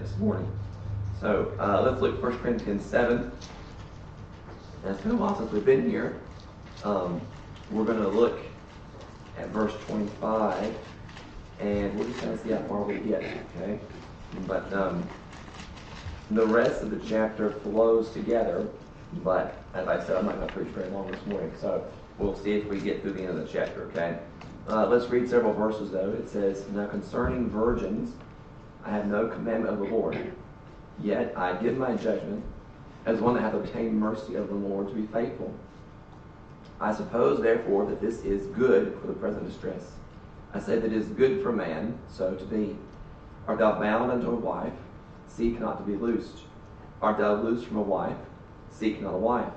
this morning. So uh, let's look at 1 Corinthians 7. And it's been a while since we've been here. Um, we're going to look at verse 25, and we're just going to see how far we get, okay? But um, the rest of the chapter flows together, but as I said, I'm not going to preach very long this morning, so we'll see if we get through the end of the chapter, okay? Uh, let's read several verses, though. It says, Now concerning virgins, I have no commandment of the Lord, yet I give my judgment as one that hath obtained mercy of the Lord to be faithful. I suppose, therefore, that this is good for the present distress. I say that it is good for man so to be. Art thou bound unto a wife? Seek not to be loosed. Art thou loosed from a wife? Seek not a wife.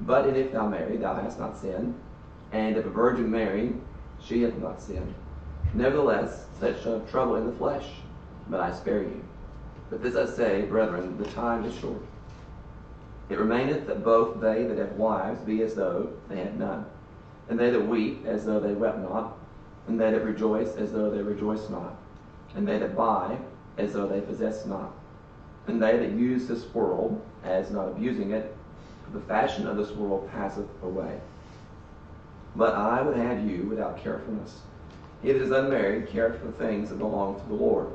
But if thou marry, thou hast not sinned. And if a virgin marry, she hath not sinned. Nevertheless, such shall have trouble in the flesh, but I spare you. But this I say, brethren, the time is short. It remaineth that both they that have wives be as though they had none, and they that weep as though they wept not, and they that rejoice as though they rejoice not, and they that buy as though they possessed not, and they that use this world as not abusing it, for the fashion of this world passeth away. But I would have you without carefulness. He that is unmarried careth for things that belong to the Lord,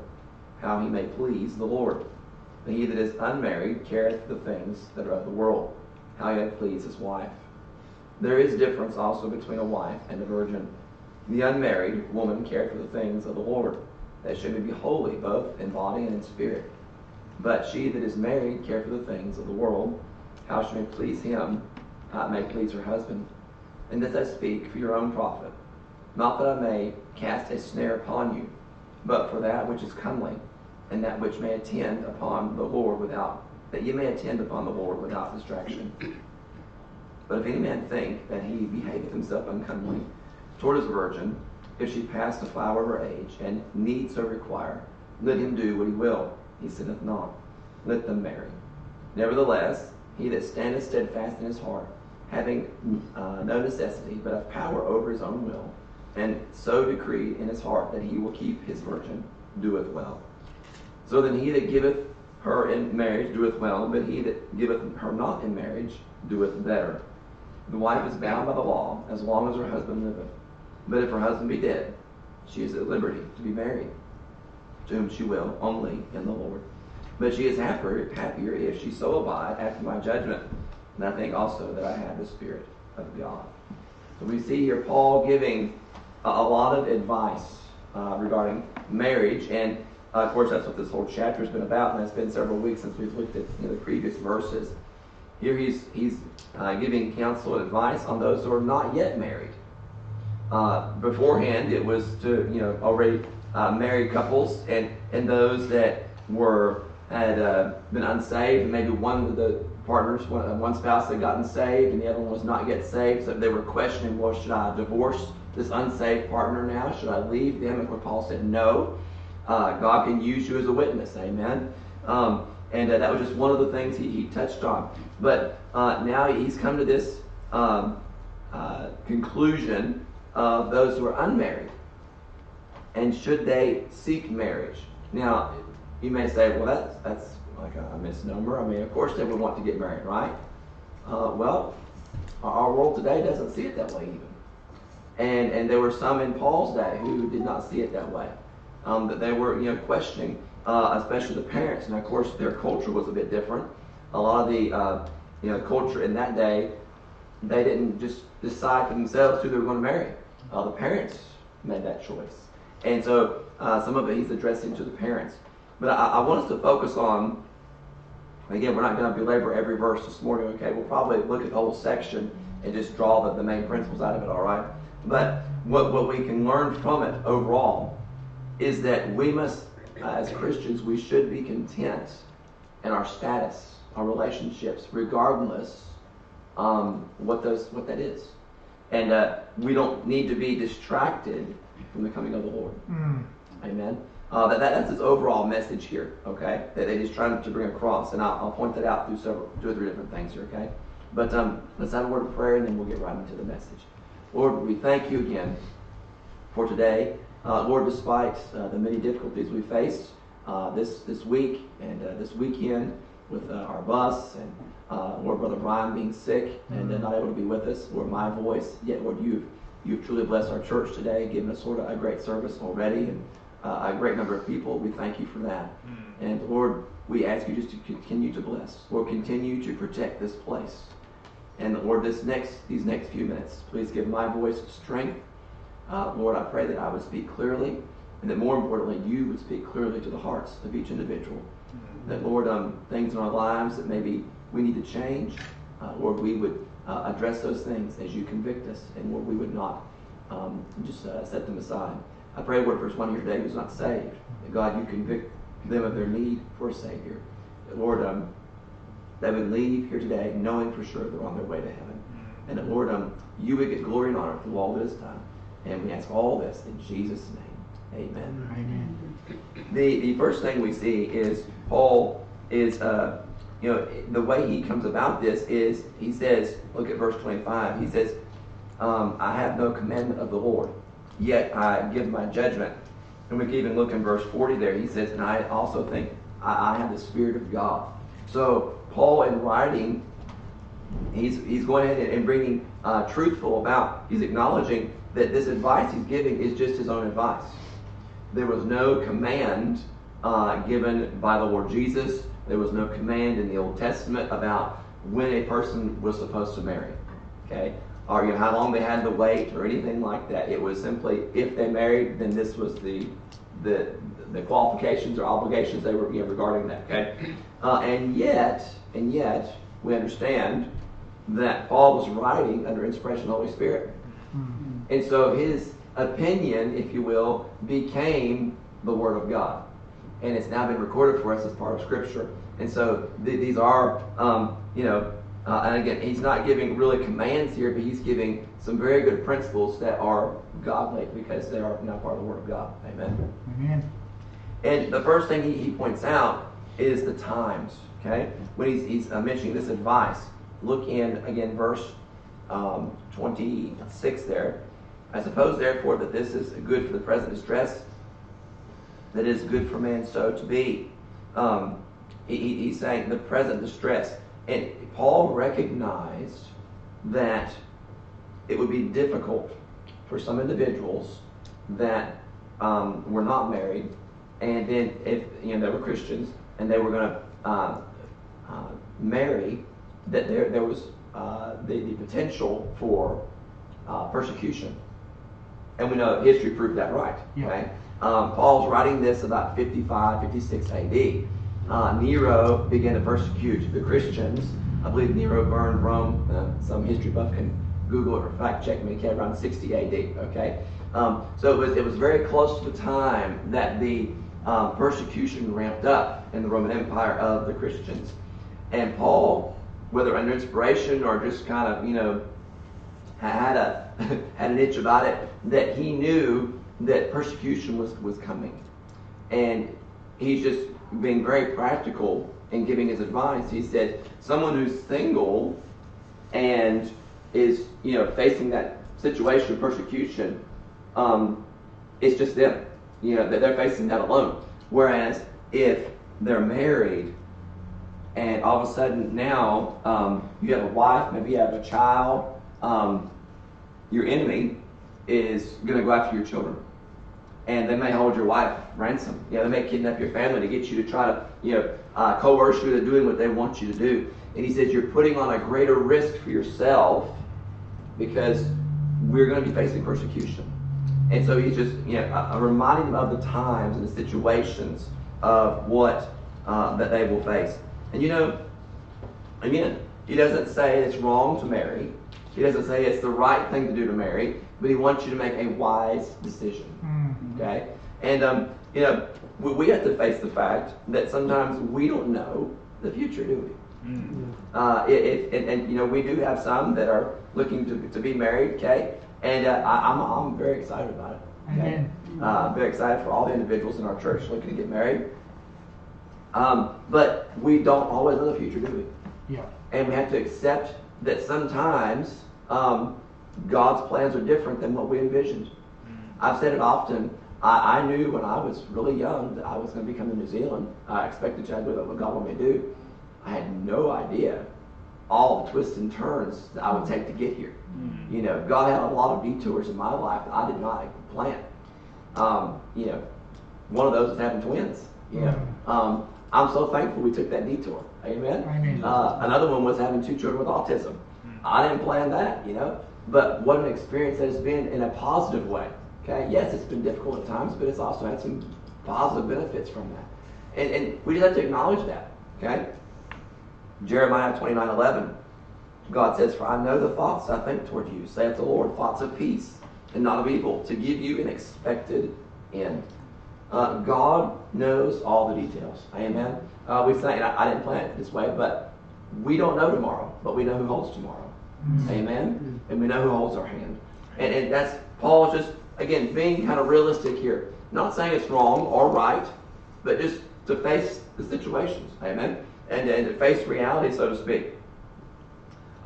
how he may please the Lord. But he that is unmarried careth the things that are of the world, how he may please his wife. There is difference also between a wife and a virgin. The unmarried woman careth for the things of the Lord, that she may be holy both in body and in spirit. But she that is married careth for the things of the world, how she may please him, how it may please her husband. And this I speak for your own profit, not that I may cast a snare upon you, but for that which is comely, and that which may attend upon the Lord without that ye may attend upon the Lord without distraction. But if any man think that he behaveth himself uncomely toward his virgin, if she pass the flower of her age, and need so require, let him do what he will, he sinneth not. Let them marry. Nevertheless, he that standeth steadfast in his heart, having uh, no necessity, but of power over his own will, and so decreed in his heart that he will keep his virgin, doeth well. So then he that giveth her in marriage doeth well, but he that giveth her not in marriage doeth better. The wife is bound by the law as long as her husband liveth. But if her husband be dead, she is at liberty to be married, to whom she will, only in the Lord. But she is happier, happier if she so abide after my judgment. And I think also that I have the Spirit of God. So we see here Paul giving a, lot of advice uh, regarding marriage. And uh, of course, that's what this whole chapter has been about. And it's been several weeks since we've looked at you know, the previous verses. Here he's, he's uh, giving counsel and advice on those who are not yet married. Uh, beforehand, it was to you know already uh, married couples and, and those that were had uh, been unsaved, and maybe one of the partners, one, one spouse had gotten saved, and the other one was not yet saved. So they were questioning, well, should I divorce this unsaved partner now? Should I leave them? And Paul said, no. Uh, God can use you as a witness. Amen. Um, and uh, that was just one of the things he, he touched on. But uh, now he's come to this um, uh, conclusion of those who are unmarried. And should they seek marriage? Now, you may say, well, that's, that's like a, misnomer. I mean, of course they would want to get married, right? Uh, well, our world today doesn't see it that way even. And, and there were some in Paul's day who did not see it that way. Um, that they were, you know, questioning, uh, especially the parents. And of course, their culture was a bit different. A lot of the, uh, you know, culture in that day, they didn't just decide for themselves who they were going to marry. Uh, the parents made that choice. And so uh, some of it he's addressing to the parents. But I, I want us to focus on, again, we're not going to belabor every verse this morning, okay? We'll probably look at the whole section and just draw the, the main principles out of it, all right? But what, what we can learn from it overall is that we must, as Christians, we should be content in our status, our relationships, regardless um, what those what that is. And uh, we don't need to be distracted from the coming of the Lord. Mm. Amen. Uh, that, that, that's his overall message here, okay? That, that he's trying to bring across. And I'll, I'll, point that out through several, two or three different things here, okay? But um, let's have a word of prayer and then we'll get right into the message. Lord, we thank you again for today. Uh, Lord, despite uh, the many difficulties we faced, uh, this this week and uh, this weekend with uh, our bus and uh, Lord Brother Brian being sick and uh, not able to be with us. Lord, my voice. Yet Lord, you've you've truly blessed our church today, given us sort of a great service already and uh, a great number of people. We thank you for that. And Lord, we ask you just to continue to bless. Lord, continue to protect this place. And Lord, this next these next few minutes, please give my voice strength. Uh, Lord, I pray that I would speak clearly, and that more importantly, you would speak clearly to the hearts of each individual. That Lord, um, things in our lives that maybe we need to change, uh, Lord, we would uh, address those things as you convict us, and Lord, we would not um, just uh, set them aside. I pray, Lord, for one here today who's not saved, that God, you convict them of their need for a Savior. That, Lord, um, they would leave here today knowing for sure they're on their way to heaven. And that, Lord, um, you would get glory and honor through all this time. And we ask all this in Jesus' name. Amen. Amen. The, the first thing we see is Paul is, uh, you know, the way he comes about this is he says, look at verse 25. He says, um, I have no commandment of the Lord, yet I give my judgment. And we can even look in verse 40 there. He says, and I also think I, I have the Spirit of God. So Paul, in writing, he's, he's going ahead and bringing uh, truthful about, he's acknowledging that this advice he's giving is just his own advice. There was no command uh, given by the Lord Jesus. There was no command in the Old Testament about when a person was supposed to marry. Okay? Or you know, how long they had to wait or anything like that. It was simply if they married, then this was the the the qualifications or obligations they were you know, regarding that. Okay? Uh, and yet, and yet, we understand that Paul was writing under inspiration of the Holy Spirit. And so his opinion, if you will, became the Word of God. And it's now been recorded for us as part of Scripture. And so th- these are, um, you know, uh, and again, he's not giving really commands here, but he's giving some very good principles that are godly because they are now part of the Word of God. Amen. Amen. And the first thing he, he points out is the times. Okay, when he's, he's uh, mentioning this advice, look in again verse um, 26 there. I suppose therefore that this is good for the present distress, that is good for man so to be. Um, he, he- he's saying the present distress, and Paul recognized that it would be difficult for some individuals that um, were not married, and then if you know they were Christians and they were going to uh, uh, marry, that there there was uh, the, the potential for uh, persecution, and we know history proved that right. Yeah. Okay, um, Paul's writing this about 55, 56 A.D. Uh, Nero began to persecute the Christians. I believe Nero burned Rome. Uh, some history buff can Google it or fact check me. Okay, around 60 A.D. Okay, um, so it was it was very close to the time that the um, persecution ramped up in the Roman Empire of the Christians, and Paul, whether under inspiration or just kind of you know had a had an itch about it that he knew that persecution was was coming, and he's just being very practical in giving his advice. He said, someone who's single and is you know facing that situation of persecution, um, it's just them. You know that they're facing that alone. Whereas if they're married and all of a sudden now um, you have a wife, maybe you have a child, um, your enemy is going to go after your children. And they may hold your wife ransom. Know, they may kidnap your family to get you to try to, you know, uh, coerce you into doing what they want you to do. And he says you're putting on a greater risk for yourself because we're going to be facing persecution. And so he's just, you know, uh, reminding them of the times and the situations of what uh, that they will face. And you know, again, he doesn't say it's wrong to marry. He doesn't say it's the right thing to do to marry, but he wants you to make a wise decision. Mm. Okay? And, um, you know, we, we have to face the fact that sometimes we don't know the future, do we? Uh, it, it, and, and, you know, we do have some that are looking to, to be married, okay? And uh, I, I'm, I'm very excited about it. Okay? Amen. Uh, very excited for all the individuals in our church looking to get married. Um, but we don't always know the future, do we? Yeah. And we have to accept that sometimes um, God's plans are different than what we envisioned. I've said it often. I, I knew when I was really young that I was going to be coming to New Zealand. I expected to do what God wanted me to do. I had no idea all the twists and turns that I would take to get here. Mm-hmm. You know, God had a lot of detours in my life that I did not plan. Um, you know, one of those is having twins. You know, mm-hmm. um, I'm so thankful we took that detour. Amen. Amen. Uh, another one was having two children with autism. Mm-hmm. I didn't plan that. You know, but what an experience that has been in a positive way. Okay, yes, it's been difficult at times, but it's also had some positive benefits from that. And, and we just have to acknowledge that. Okay? Jeremiah 29 11. God says, For I know the thoughts I think toward you, saith the Lord, thoughts of peace and not of evil, to give you an expected end. Uh, God knows all the details. Amen. Uh, we say, I, I, didn't plan it this way, but we don't know tomorrow, but we know who holds tomorrow. Mm-hmm. Amen. And we know who holds our hand. And, and that's Paul just again being kind of realistic here. Not saying it's wrong or right, but just to face the situations. Amen and, and to face reality, so to speak.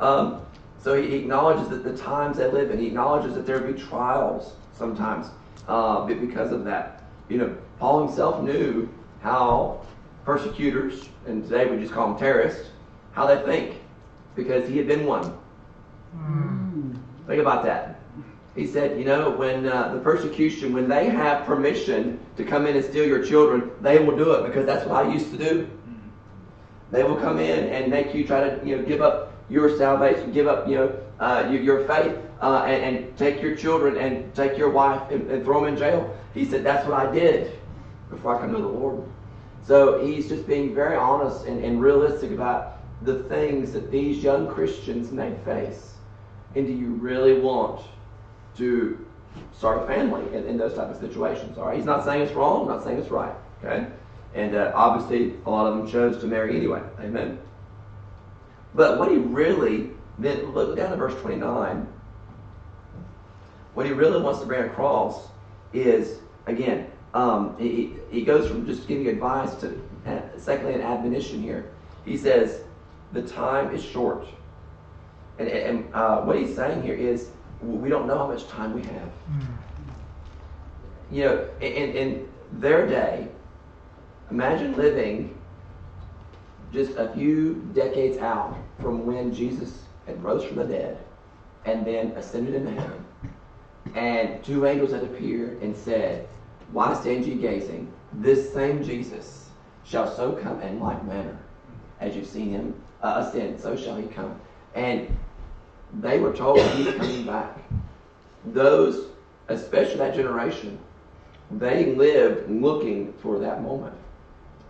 Um, so he acknowledges that the times they live in, he acknowledges that there will be trials sometimes uh, because of that. You know, Paul himself knew how persecutors, and today we just call them terrorists, how they think because he had been one. Mm. Think about that. He said, you know, when uh, the persecution, when they have permission to come in and steal your children, they will do it because that's what I used to do. They will come in and make you try to, you know, give up your salvation, give up, you know, uh, your, your, faith, uh, and, and, take your children and take your wife and, and, throw them in jail. He said, that's what I did before I come to the Lord. So he's just being very honest and, and realistic about the things that these young Christians may face. And do you really want to start a family in, in those type of situations? All right. He's not saying it's wrong. not saying it's right. Okay. And uh, obviously, a lot of them chose to marry anyway. Amen. But what he really, meant, look down at verse 29. What he really wants to bring across is, again, um, he, he goes from just giving advice to, secondly, an admonition here. He says, the time is short. And, and uh, what he's saying here is, we don't know how much time we have. Mm. You know, in, in their day, Imagine living just a few decades out from when Jesus had rose from the dead and then ascended into heaven. And two angels had appeared and said, Why stand ye gazing? This same Jesus shall so come in like manner as you've seen him uh, ascend, so shall he come. And they were told he's coming back. Those, especially that generation, they lived looking for that moment.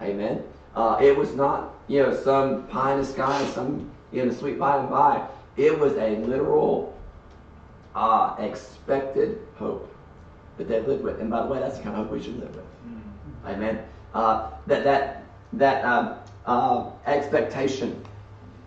Amen. Uh, it was not, you know, some pie in the sky, some, you know, sweet by and by. It was a literal, uh, expected hope that they lived with. And by the way, that's the kind of hope we should live with. Mm-hmm. Amen. Uh, that that that um, uh, expectation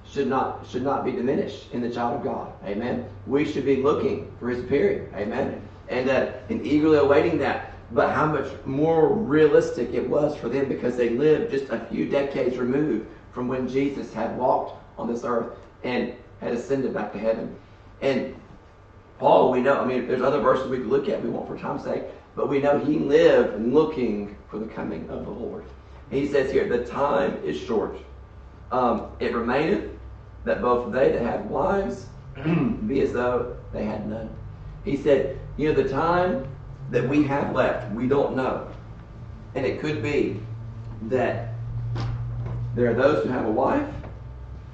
should not should not be diminished in the child of God. Amen. We should be looking for His appearing. Amen. And uh, and eagerly awaiting that but how much more realistic it was for them because they lived just a few decades removed from when Jesus had walked on this earth and had ascended back to heaven. And Paul, we know, I mean, there's other verses we could look at, we won't for time's sake, but we know he lived looking for the coming of the Lord. he says here, the time is short. Um, it remaineth that both they that have wives be as though they had none. He said, you know, the time that we have left, we don't know. And it could be that there are those who have a wife,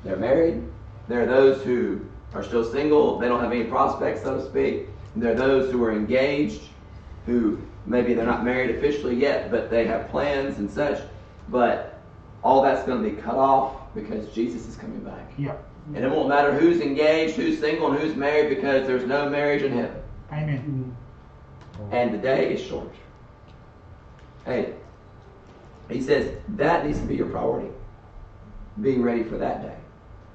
they're married, there are those who are still single, they don't have any prospects, so to speak. And there are those who are engaged, who maybe they're not married officially yet, but they have plans and such. But all that's going to be cut off because Jesus is coming back. Yeah. And it won't matter who's engaged, who's single, and who's married because there's no marriage in heaven. Amen mm-hmm. and the day is short. Hey, he says that needs to be your priority. Being ready for that day.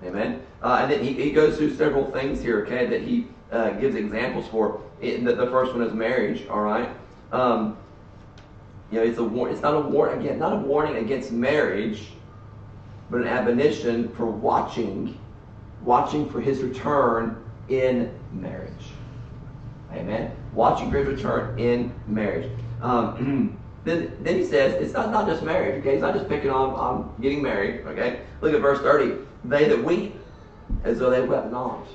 Amen. Uh, and then he, he goes through several things here, okay, that he uh, gives examples for. The, the, first one is marriage, all right? Um, you know, it's a war, it's not a war again, not a warning against marriage, but an admonition for watching, watching for his return in marriage. Amen watching for His return in marriage. Um, then, then he says, it's not, not just marriage, okay? He's not just picking on, on getting married, okay? Look at verse 30. They that weep as though they wept not.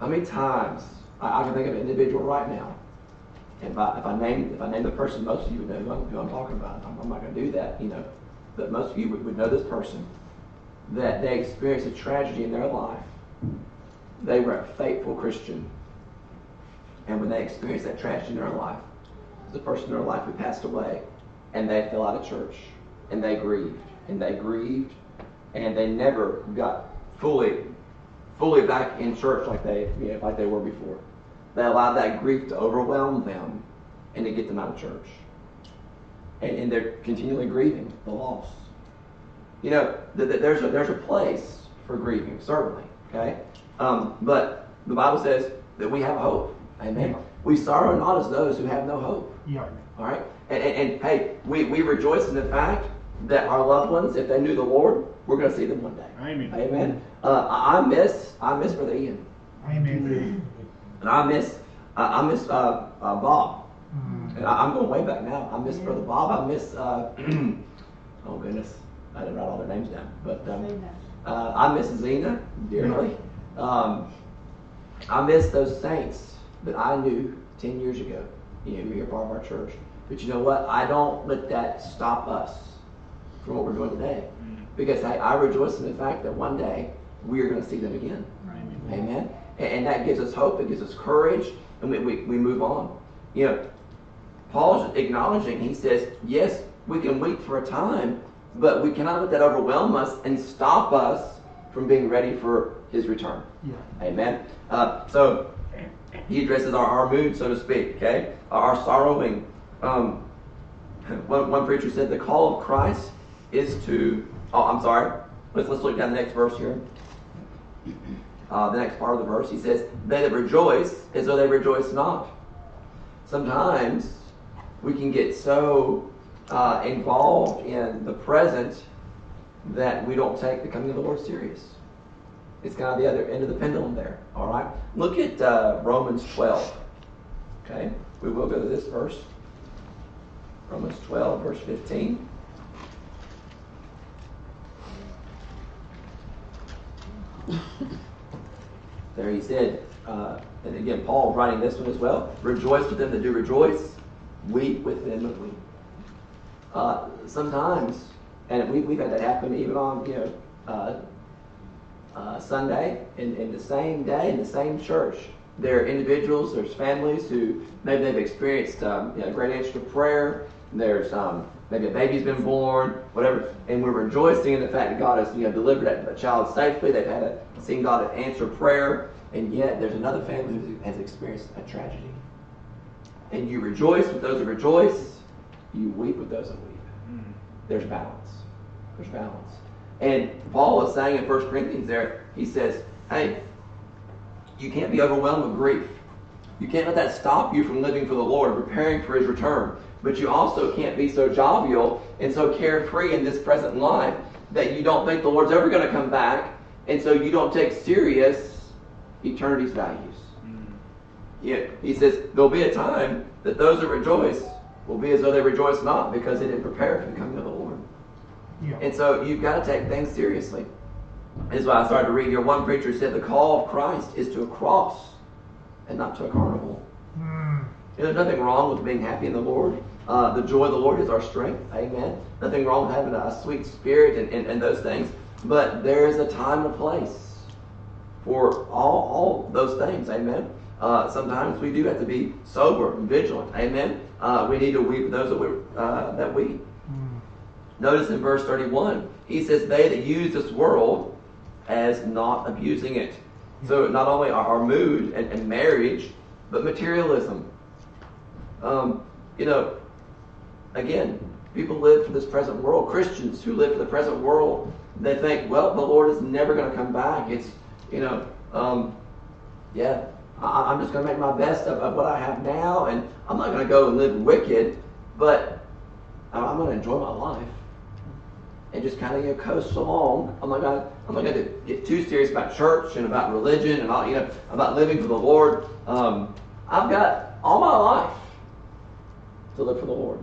How many times, I, I can think of an individual right now, if I, if I name if I name the person, most of you would know who I'm, who I'm talking about. I'm, I'm not going to do that, you know. But most of you would, would know this person. That they experienced a tragedy in their life. They were a faithful Christian. And when they experienced that tragedy in their life, the person in their life who passed away, and they fell out of church, and they grieved, and they grieved, and they never got fully, fully back in church like they, you know, like they were before. They allowed that grief to overwhelm them and to get them out of church. And, and they're continually grieving the loss. You know, th- th- there's, a, there's a place for grieving, certainly, okay? Um, but the Bible says that we have hope. Amen. Yeah. We sorrow not as those who have no hope. Yeah. All right? And, and, and, hey, we, we rejoice in the fact that our loved ones, if they knew the Lord, we're going to see them one day. Amen. Amen. Uh, I miss I miss Brother Ian. Amen. And I miss, I, I miss uh, uh, Bob. Mm-hmm. And I, am going way back now. I miss yeah. Brother Bob. I miss, uh, oh goodness, I didn't write all their names down. But um, uh, I miss Zena dearly. Um, I miss those saints that I knew 10 years ago. You know, you're part of our church. But you know what? I don't let that stop us from what we're doing today. Because I, I rejoice in the fact that one day we are going to see them again. Amen. Amen. And that gives us hope, it gives us courage, and we, we, we move on. You know, Paul's acknowledging, he says, yes, we can wait for a time, but we cannot let that overwhelm us and stop us from being ready for his return. Yeah. Amen. Uh, so he addresses our, our mood, so to speak, okay? Our sorrowing. Um, one, one preacher said the call of Christ is to, oh, I'm sorry. Let's, let's look down the next verse here uh, the next part of the verse, he says, They that rejoice as though they rejoice not. Sometimes we can get so uh, involved in the present that we don't take the coming of the Lord serious. It's kind of the other end of the pendulum there. All right? Look at uh, Romans 12. Okay? We will go to this verse. Romans 12, verse 15. There he said, uh, and again, Paul writing this one as well rejoice with them that do rejoice, weep with them that weep. Uh, sometimes, and we, we've had that happen even on, you know, uh, uh, Sunday, in, in the same day, in the same church. There are individuals, there's families who maybe they've experienced um, you know, great answer to prayer. There's um, maybe a baby's been born, whatever, and we're rejoicing in the fact that God has you know delivered a, a child safely. They've had a, seen God answer prayer, and yet there's another family who has experienced a tragedy. And you rejoice with those who rejoice, you weep with those that weep. Mm-hmm. There's balance. There's balance. And Paul was saying in 1 Corinthians there, he says, hey, you can't be overwhelmed with grief. You can't let that stop you from living for the Lord, preparing for his return. But you also can't be so jovial and so carefree in this present life that you don't think the Lord's ever going to come back, and so you don't take serious eternity's values. Mm. Yeah, he says there'll be a time that those that rejoice will be as though they rejoice not because they didn't prepare for the coming of the Lord. Yeah. And so you've got to take things seriously. This is why I started to read here. One preacher said the call of Christ is to a cross and not to a carnival. There's nothing wrong with being happy in the Lord. Uh, the joy of the Lord is our strength. Amen. Nothing wrong with having a sweet spirit and, and, and those things. But there is a time and a place for all, all those things. Amen. Uh, sometimes we do have to be sober and vigilant. Amen. Uh, we need to weep those that we, uh, that we. Mm. Notice in verse 31, he says, They that use this world as not abusing it. So not only our, mood and, and marriage, but materialism. Um, you know, again, people live for this present world. Christians who live for the present world, they think, well, the Lord is never going to come back. It's, you know, um, yeah, I, am just going to make my best of, of, what I have now, and I'm not going to go and live wicked, but I'm going to enjoy my life and just kind of you know, coast along. I'm not going to I'm not going to get too serious about church and about religion and all you know about living for the Lord. Um, I've got all my life to live for the Lord.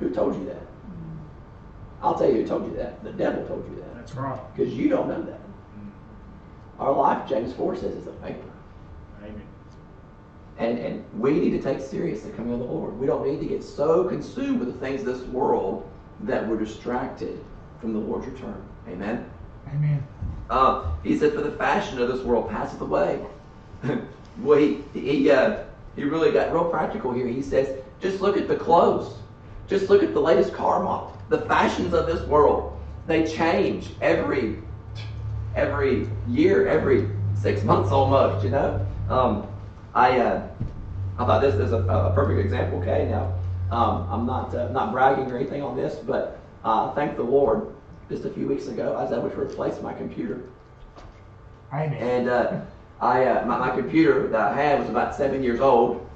Who told you that? I'll tell you who told you that. The devil told you that. That's right. Because you don't know that. Our life, James 4 says, is a vapor. Amen. And, and we need to take serious the coming of the Lord. We don't need to get so consumed with the things of this world that we're distracted from the Lord's return. Amen? Amen. Uh, he said, For the fashion of this world passeth away. well, he, he, uh, he really got real practical here. He says, Just look at the clothes. Just look at the latest car model. The fashions of this world, they change every every year, every six months almost, you know? Um, I, uh, I thought this is a, a perfect example, okay? Now, um, I'm not, uh, not bragging or anything on this, but uh, thank the Lord, just a few weeks ago, I was able to replace my computer. Amen. And uh, I, uh, my, my computer that I had was about seven years old.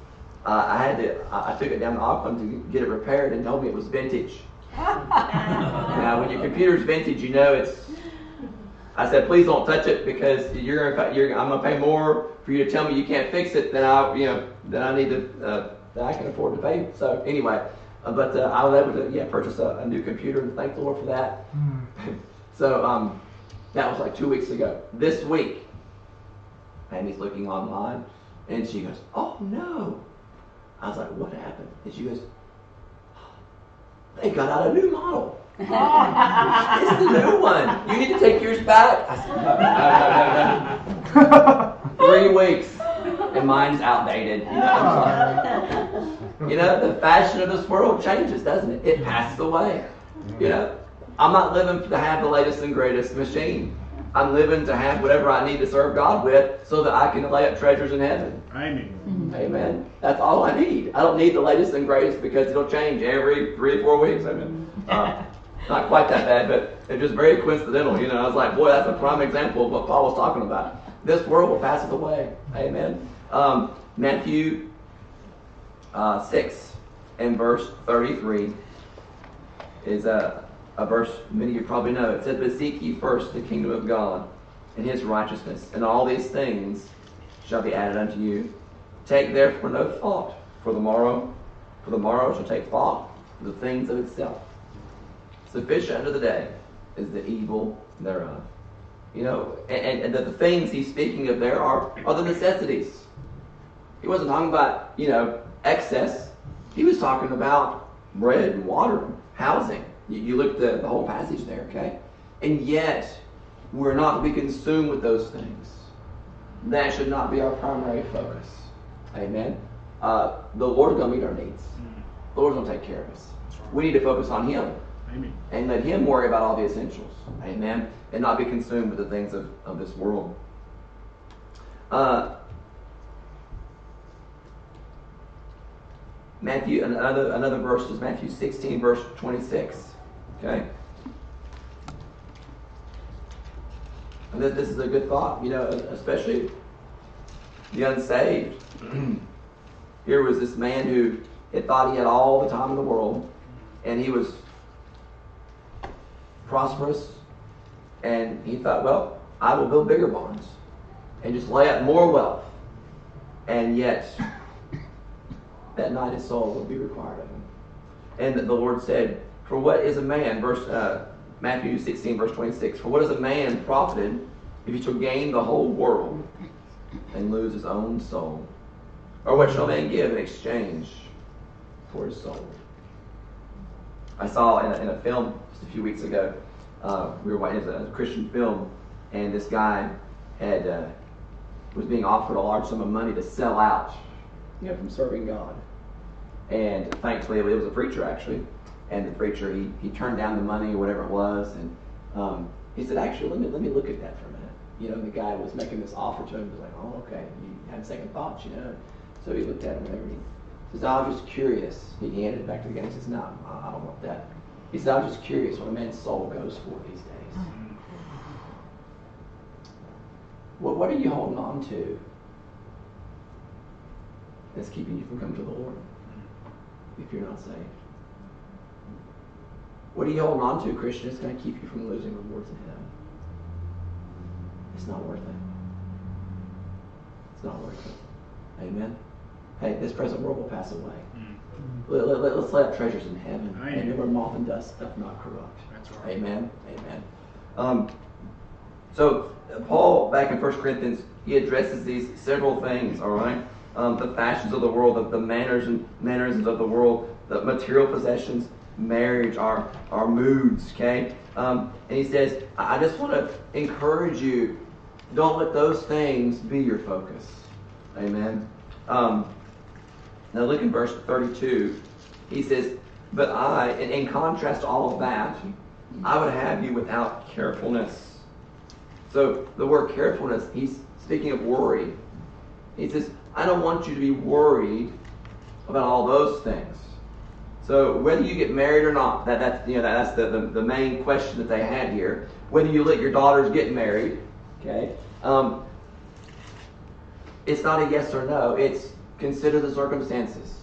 Uh, I had to, I, I took it down to Auckland to get it repaired and told me it was vintage. now, when your computer's vintage, you know it's. I said, please don't touch it because you're gonna, you're, I'm gonna pay more for you to tell me you can't fix it than I, you know, than I need to, uh, that I can afford to pay. So anyway, uh, but uh, I was able to, yeah, purchase a, a new computer and thank the Lord for that. Mm. So um, that was like two weeks ago. This week, Andy's looking online, and she goes, "Oh no!" I was like, "What happened?" And she goes, "They got out a new model. it's the new one. You need to take yours back." I said, "No, no, no, no, no." Three weeks, and mine's outdated. You know, I'm like, you know, the fashion of this world changes, doesn't it? It passes away. You know, I'm not living to have the latest and greatest machine. I'm living to have whatever I need to serve God with so that I can lay up treasures in heaven. Amen. Amen. That's all I need. I don't need the latest and greatest because it'll change every three to four weeks. Amen. Uh, not quite that bad, but it's just very coincidental. You know, I was like, boy, that's a prime example of what Paul was talking about. This world will pass away. Amen. Um, Matthew uh, 6 and verse 33 is a, a verse many of you probably know. It says, But seek ye first the kingdom of God and his righteousness, and all these things shall be added unto you. Take therefore no thought for the morrow, for the morrow shall take thought for the things of itself. Sufficient unto the day is the evil thereof. You know, and, and the, things he's speaking of there are, are the necessities. He wasn't talking about, you know, excess. He was talking about bread and water, housing. You, you look at the, the whole passage there, okay? And yet, we're not to be consumed with those things. That should not be our primary focus. Amen. Uh, the Lord's going to meet our needs. The Lord's going to take care of us. We need to focus on Him Amen. and let Him worry about all the essentials. Amen. And not be consumed with the things of, of this world. Uh, Matthew, another, another verse is Matthew 16, verse 26. Okay? And this, this is a good thought, you know, especially the unsaved. Here was this man who had thought he had all the time in the world, and he was prosperous, and he thought, well, I will build bigger barns and just lay out more wealth. And yet, that night his soul will be required of him. And the Lord said, For what is a man, verse uh, Matthew 16, verse 26, for what is a man profited if he shall gain the whole world and lose his own soul? Or what shall man give in exchange for his soul? I saw in a, in a film just a few weeks ago, uh, we were watching a, a Christian film, and this guy had uh, was being offered a large sum of money to sell out, know, from serving God. And thankfully, it was a preacher actually, and the preacher he, he turned down the money or whatever it was, and um, he said, actually, let me let me look at that for a minute. You know, the guy was making this offer to him. He was like, oh, okay. He had second thoughts, you know. So he looked at him and. He says, I was just curious. He handed it back to the guy. He says, no, I don't want that. He said, I was just curious what a man's soul goes for these days. What, what are you holding on to that's keeping you from coming to the Lord if you're not saved? What are you holding on to, Christian, that's going to keep you from losing rewards in heaven? It's not worth it. It's not worth it. Amen? Hey, this present world will pass away. Let, let, let- let's lay up treasures in heaven. Amen. And where moth and dust doth not corrupt. That's right. Amen. Amen. Um, so uh, Paul, back in 1 Corinthians, he addresses these several things. All right, um, the fashions of the world, the, the manners and mannerisms of the world, the material possessions, marriage, our our moods. Okay, um, and he says, I just want to encourage you. Don't let those things be your focus. Amen. Um, now look in verse 32. He says, But I, and in contrast to all of that, I would have you without carefulness. So the word carefulness, he's speaking of worry. He says, I don't want you to be worried about all those things. So whether you get married or not, that, that's you know that, that's the, the, the main question that they had here. Whether you let your daughters get married, okay? Um, it's not a yes or no. It's consider the circumstances.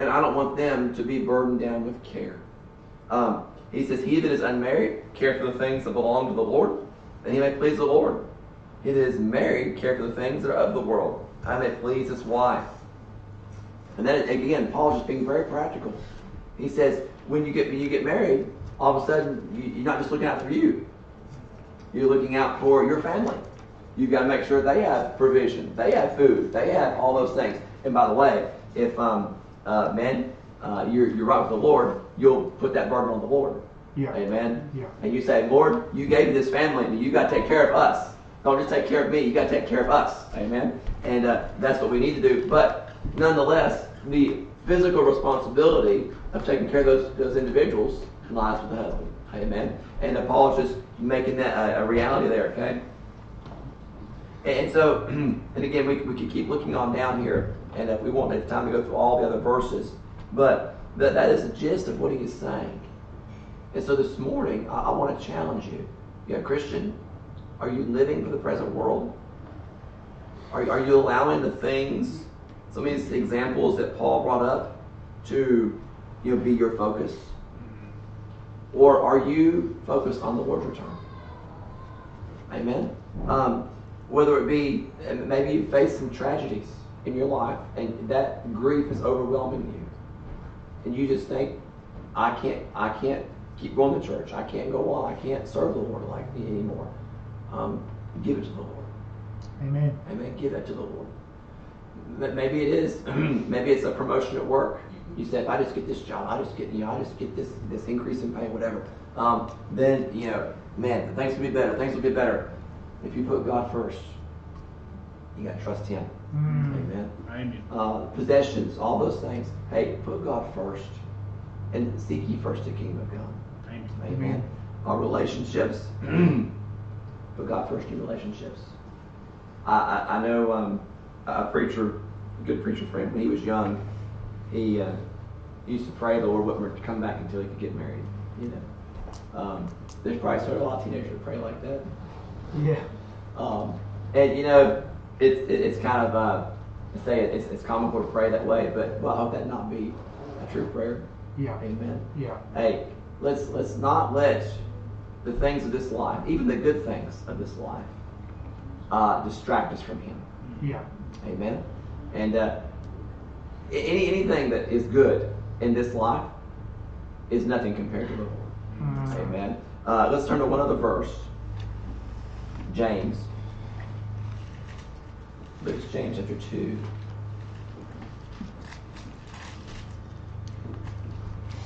And I don't want them to be burdened down with care. Um, he says, He that is unmarried, care for the things that belong to the Lord, that he may please the Lord. He that is married, care for the things that are of the world, I may please his wife. And then again, Paul's just being very practical. He says, when you get when you get married, all of a sudden you, you're not just looking out for you. You're looking out for your family. You've got to make sure they have provision, they have food, they have all those things. And by the way, if um, uh, men, uh, you're, you're right with the Lord, you'll put that burden on the Lord. Yeah. Amen. Yeah. And you say, Lord, you gave me this family, and you got to take care of us. Don't just take care of me. You got to take care of us. Amen. And uh, that's what we need to do. But nonetheless, the physical responsibility of taking care of those those individuals lies with the husband. Amen. And uh, Paul's just making that a, a reality there. Okay. And so, and again, we, we could keep looking on down here, and uh, we won't have time to go through all the other verses, but that, that is the gist of what he is saying. And so this morning, I, I want to challenge you. You know, Christian, are you living for the present world? Are, are you allowing the things, some of these examples that Paul brought up, to you know, be your focus? Or are you focused on the Lord's return? Amen. Um, whether it be maybe you face some tragedies in your life, and that grief is overwhelming you, and you just think, I can't, I can't keep going to church. I can't go on. I can't serve the Lord like me anymore. Um, give it to the Lord. Amen. Amen. Give that to the Lord. M- Maybe it is. maybe it's a promotion at work. You say, if I just get this job, I just get, you know, I just get this this increase in pay, whatever. Um, then you know, man, things will be better. Things will be better if you put God first. You got to trust Him. Mm. Amen. Amen. Uh, possessions, all those things. Hey, put God first, and seek ye first the kingdom of God. Amen. Amen. Our relationships. Put God first in relationships. I, I, I know um, a preacher, a good preacher friend, when he was young, he uh, used to pray the Lord wouldn't come back until he could get married. You know, um, there's probably still a lot of teenagers that pray like that. Yeah. Um, and you know, it's it, it's kind of uh, I say it, it's, it's comical to pray that way, but well, I hope that not be a true prayer. Yeah. Amen Yeah. hey, let's let's not let the things of this life, even the good things of this life, uh, distract us from Him. Yeah. Amen. And uh, any anything that is good in this life is nothing compared to the Lord. Mm. Amen. Uh, let's turn to one other verse. James. Look at James chapter two.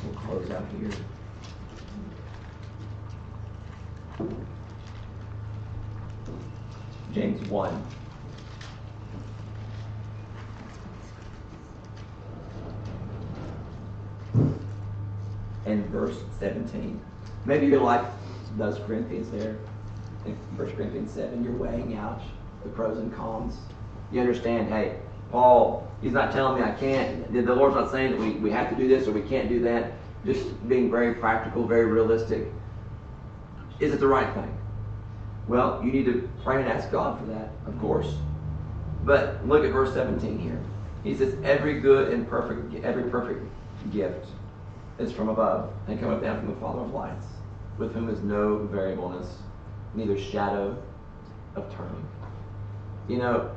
We'll close out here. James 1. Verse 17. Maybe you're like those Corinthians there. In 1 Corinthians 7, you're weighing out the pros and cons. You understand, hey, Paul, he's not telling me I can't. The Lord's not saying that we, we have to do this or we can't do that. Just being very practical, very realistic. Is it the right thing? Well, you need to pray and ask God for that, of course. But look at verse 17 here. He says, Every good and perfect, every perfect gift is from above and cometh down from the Father of lights, with whom is no variableness, neither shadow of turning. You know,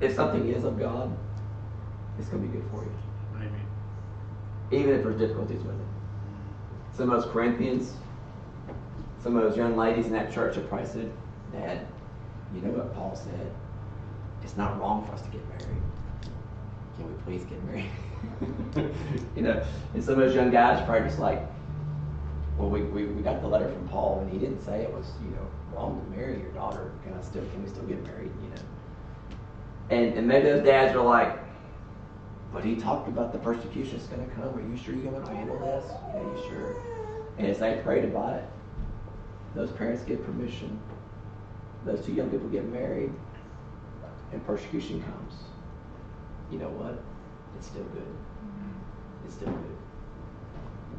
if something is of God, it's going to be good for you. Amen. even if there's difficulties with it. Some of those Corinthians, some of those young ladies in that church have probably said, Dad, you know what Paul said? It's not wrong for us to get married. Can we please get married? you know, and some of those young guys are probably just like, well, we, we, we got the letter from Paul, and he didn't say it was, you know, wrong to marry your daughter. Can I still, can we still get married? You know, and and maybe those dads are like, but he talked about the persecution that's going to come. Are you sure you're going to handle this? Are you sure? And as they prayed about it, those parents get permission. Those two young people get married, and persecution comes. You know what? It's still good. It's still good.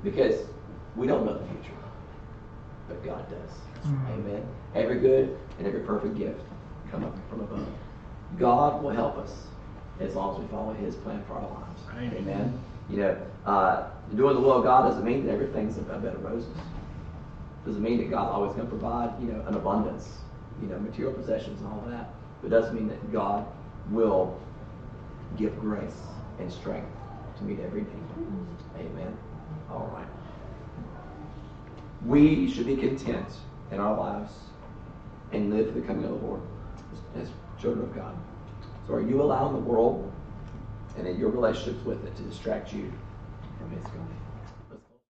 Because we don't know the future, but God does. Mm. Amen. Every good and every perfect gift come up from above. God will help us as long as we follow His plan for our lives. Amen. Amen. You know, uh, doing the will of God doesn't mean that everything's a bed of roses. Doesn't mean that God's always going to provide, you know, an abundance, you know, material possessions and all that. But it does mean that God will give grace and strength to meet every need. Amen. All right. We should be content in our lives and live for the coming of the Lord as, children of God. So are you allowing the world and your relationships with it to distract you from His going?